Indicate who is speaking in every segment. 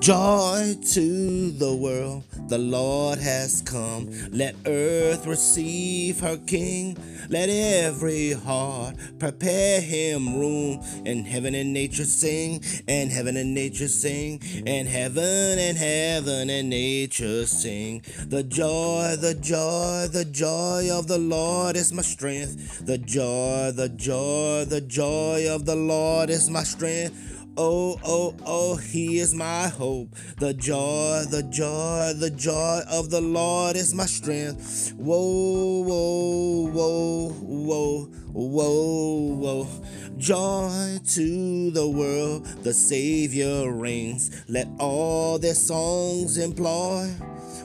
Speaker 1: Joy to the world, the Lord has come. Let earth receive her King. Let every heart prepare him room. And heaven and nature sing, and heaven and nature sing, and heaven and heaven and nature sing. The joy, the joy, the joy of the Lord is my strength. The joy, the joy, the joy of the Lord is my strength. Oh, oh, oh, he is my hope. The joy, the joy, the joy of the Lord is my strength. Whoa, whoa, whoa, whoa, whoa, whoa. Joy to the world, the Savior reigns. Let all their songs employ.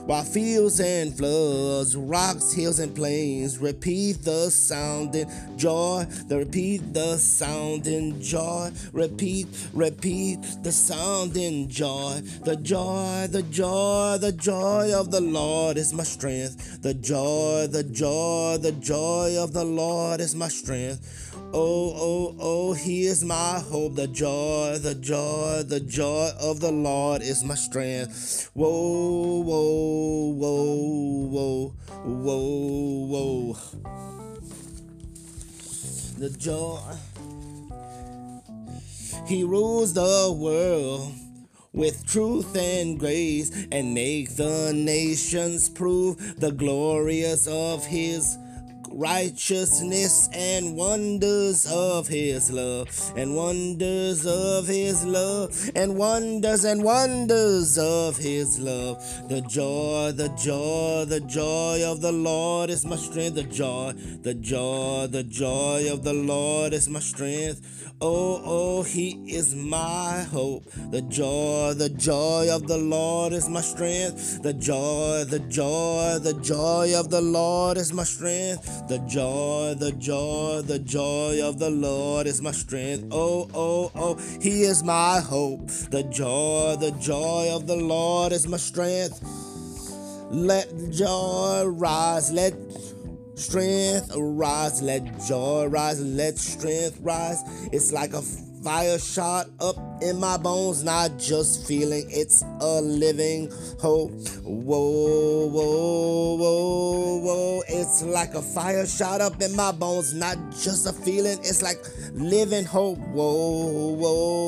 Speaker 1: While fields and floods, rocks, hills, and plains repeat the sounding joy, the repeat the sounding joy, repeat, repeat the sounding joy, the joy, the joy, the joy of the Lord is my strength, the joy, the joy, the joy of the Lord is my strength. Oh, oh, oh, he is my hope, the joy, the joy, the joy of the Lord is my strength. Whoa, whoa, whoa, whoa, whoa, whoa. The joy. He rules the world with truth and grace and make the nations prove the glorious of his righteousness and wonders of his love and wonders of his love and wonders and wonders of his love. The joy the joy the joy of the lord is my strength. The joy the joy the joy of the lord is my strength. Oh oh he is my hope. The joy the joy of the lord is my strength. The joy the joy the joy of the lord is my strength the joy, the joy, the joy of the Lord is my strength. Oh, oh, oh, He is my hope. The joy, the joy of the Lord is my strength. Let joy rise, let strength rise, let joy rise, let strength rise. It's like a fire shot up in my bones, not just feeling, it's a living hope. Whoa, whoa, whoa, whoa. It's like a fire shot up in my bones, not just a feeling, it's like living hope. Whoa, whoa.